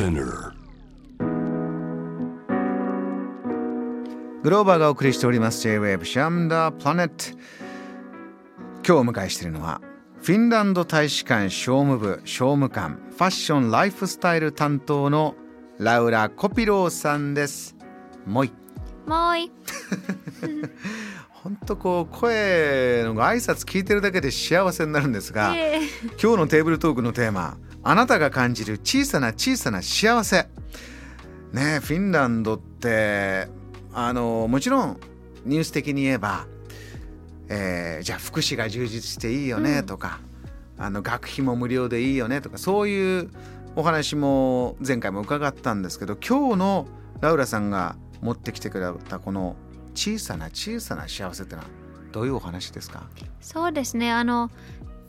Spinner. グローバーがお送りしております J-Wave シャムダープラネット今日お迎えしているのはフィンランド大使館商務部商務官ファッションライフスタイル担当のラウラ・コピローさんです。もい。もうい。ほんとこう声の挨拶聞いてるだけで幸せになるんですがえ。今日のテーブルトークのテーマあなたが感じる小さな小さな幸せ。ねえフィンランドってあのもちろんニュース的に言えば、えーじゃあ福祉が充実していいよねとか、あの学費も無料でいいよねとかそういうお話も前回も伺ったんですけど今日のラウラさんが持ってきてくれたこの小さな小さな幸せってのはどういうお話ですか？そうですね。あの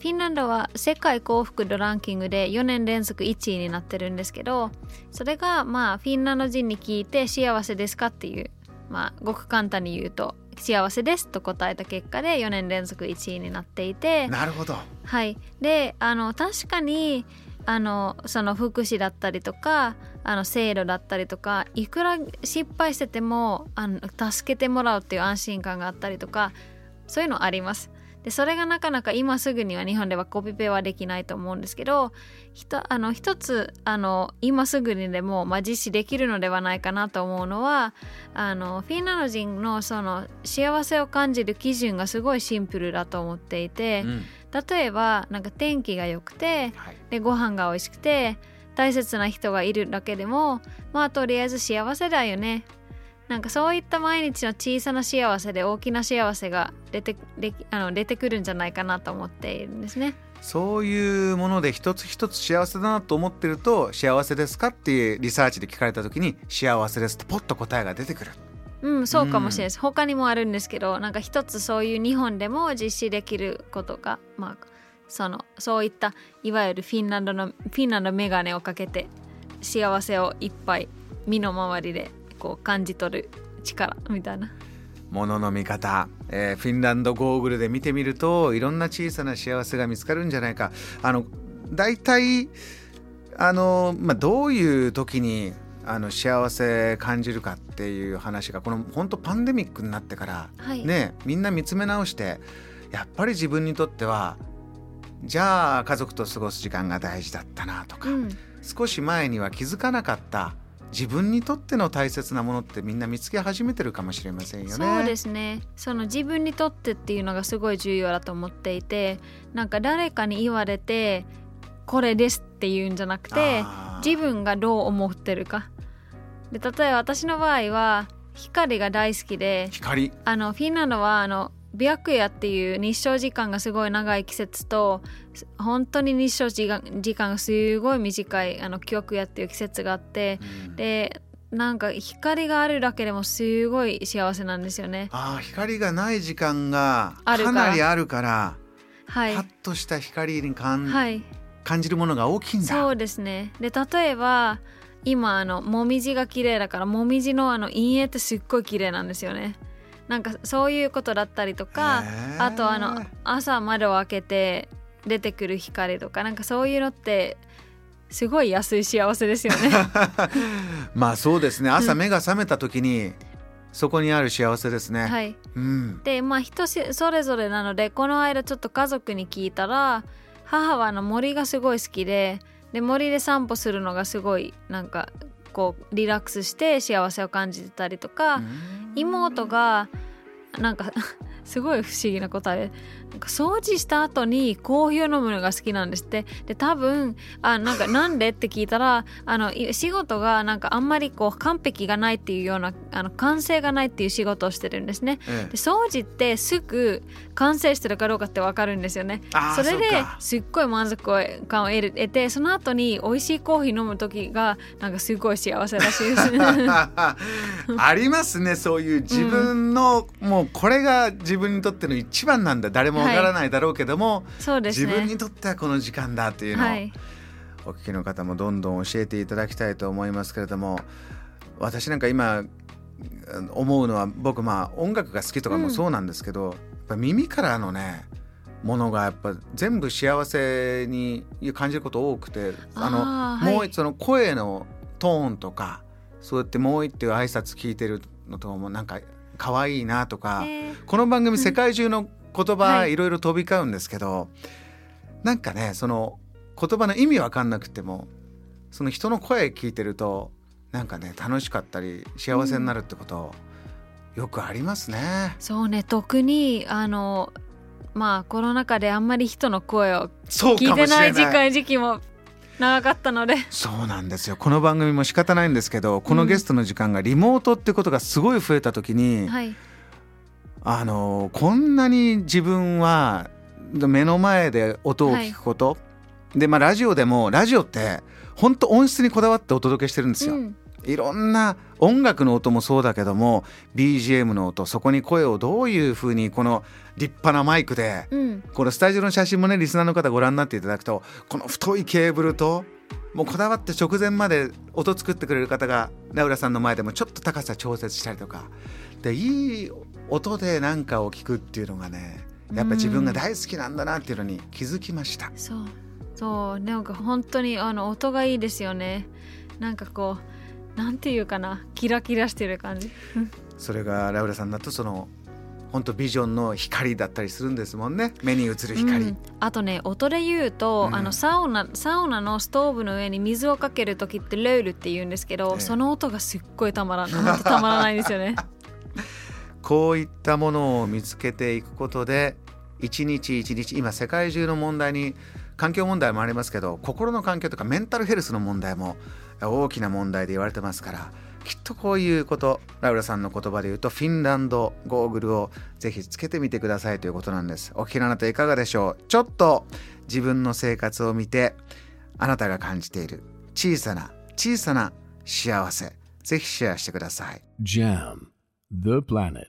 フィンランドは世界幸福度ランキングで4年連続1位になってるんですけどそれがまあフィンランド人に聞いて幸せですかっていうまあごく簡単に言うと幸せですと答えた結果で4年連続1位になっていてなるほどはい、であの確かにあのその福祉だったりとかあの制度だったりとかいくら失敗しててもあの助けてもらうっていう安心感があったりとかそういうのあります。でそれがなかなか今すぐには日本ではコピペはできないと思うんですけどひとあの一つあの今すぐにでも、まあ、実施できるのではないかなと思うのはあのフィンランド人のその幸せを感じる基準がすごいシンプルだと思っていて。うん例えばなんか天気が良くてはいでご飯が美味しくて大切な人がいるだけでもまあとりあえず幸せだよねなんかそういった毎日の小さな幸せで大きな幸せが出てあの出てくるんじゃないかなと思っているんですね。そういうもので一つ一つ幸せだなと思ってると幸せですかっていうリサーチで聞かれた時に幸せですとポッと答えが出てくる。うん、そうかもしれないです。他にもあるんですけど、なんか一つそういう日本でも実施できることが、まあ、そのそういったいわゆるフィンランドのフィンランドメガネをかけて幸せをいっぱい身の回りでこう感じ取る力みたいな。ものの見方、えーフィンランドゴーグルで見てみるといろんな小さな幸せが見つかるんじゃないか。あの大体あの、まあ、どういう時にあの幸せ感じるかっていう話がこの本当パンデミックになってから、はいねみんな見つめ直してやっぱり自分にとってはじゃあ家族と過ごす時間が大事だったなとか、うん、少し前には気づかなかった自分にとっての大切なものってみんな見つけ始めてるかもしれませんよね。そうですね。その自分にとってっていうのがすごい重要だと思っていてなんか誰かに言われてこれですっていうんじゃなくて自分がどう思ってるか。で例えば私の場合は光が大好きで光。あのフィンランドはあの白夜っていう日照時間がすごい長い季節とす本当に日照時間時間がすごい短いあの記憶夜っていう季節があってでなんか光があるだけでもすごい幸せなんですよね。あー光がない時間がかあるから。なりあるからはい。パッとした光に感,、はい。感じるものが大きいんだ。そうですね。で例えば今あのもみじが綺麗だからもみじのあの陰影ってすっごい綺麗なんですよねなんかそういうことだったりとかあとあの朝窓を開けて出てくる光とかなんかそういうのってすごい安い幸せですよね。まあそうですね。朝目が覚めた時にそこにある幸せですね。はい。うん、でまあ人それぞれなのでこの間ちょっと家族に聞いたら母はあの森がすごい好きでで森で散歩するのがすごいなんかこうリラックスして幸せを感じてたりとか、妹がなんかすごい不思議な答え。なんか掃除した後にコーヒーを飲むのが好きなんですって。で多分あなんかなんでって聞いたらあのい仕事がなんかあんまりこう完璧がないっていうようなあの完成がないっていう仕事をしてるんですね。ええ。で掃除ってすぐ完成してるかどうかって分かるんですよね。それですっごい満足感を得る得てその後に美味しいコーヒー飲む時がなんかすごい幸せらしいです ありますねそういう自分の、もうこれが自分にとっての一番なんだ。誰もわからないだろうけども、そうですね。自分にとってはこの時間だっていうのを、はい。お聞きの方もどんどん教えていただきたいと思いますけれども私なんか今思うのは僕まあ音楽が好きとかもそうなんですけど、やっぱ耳からのねものがやっぱ全部幸せに感じること多くてあのはい。もうその声のトーンとかそうやってもう一っていう挨拶聞いてるのともなんか可愛いなとか、えーこの番組世界中の言葉はい。いろいろ飛び交うんですけど、なんかねその言葉の意味わかんなくてもその人の声聞いてるとなんかね楽しかったり幸せになるってこと、よくありますね。そうね。特にあのまあコロナ禍であんまり人の声を聞いてない時間時期も長かったので。そうなんですよ。この番組も仕方ないんですけどこのゲストの時間がリモートってことがすごい増えた時に、はい。あのこんなに自分は目の前で音を聞くこと、でまあラジオでもラジオって本当音質にこだわってお届けしてるんですよ。うんいろんな音楽の音もそうだけども BGM の音そこに声をどういうふうにこの立派なマイクでうん。このスタジオの写真もねリスナーの方ご覧になっていただくとこの太いケーブルともうこだわって直前まで音作ってくれる方がラウラさんの前でもちょっと高さ調節したりとか。でいい音で何かを聞くっていうのがねやっぱ自分が大好きなんだなっていうのに気づきました。そう。そう。なんか本当にあの音がいいですよね。なんかこうなんていうかなキラキラしてる感じ。それがラウラさんだとその本当ビジョンの光だったりするんですもんね。目に映る光、うん。あとね音で言うと、うん。あのサウナサウナのストーブの上に水をかける時ってレールって言うんですけど、ええ。その音がすっごいたまらないたまらないんですよね。こういったものを見つけていくことで一日一日今世界中の問題に環境問題もありますけど心の環境とかメンタルヘルスの問題も大きな問題で言われてますからきっとこういうことラウラさんの言葉で言うとフィンランドゴーグルをぜひつけてみてくださいということなんです。お聞きのあなたいかがでしょう？ちょっと自分の生活を見てあなたが感じている小さな小さな幸せぜひシェアしてください。Jam, the planet.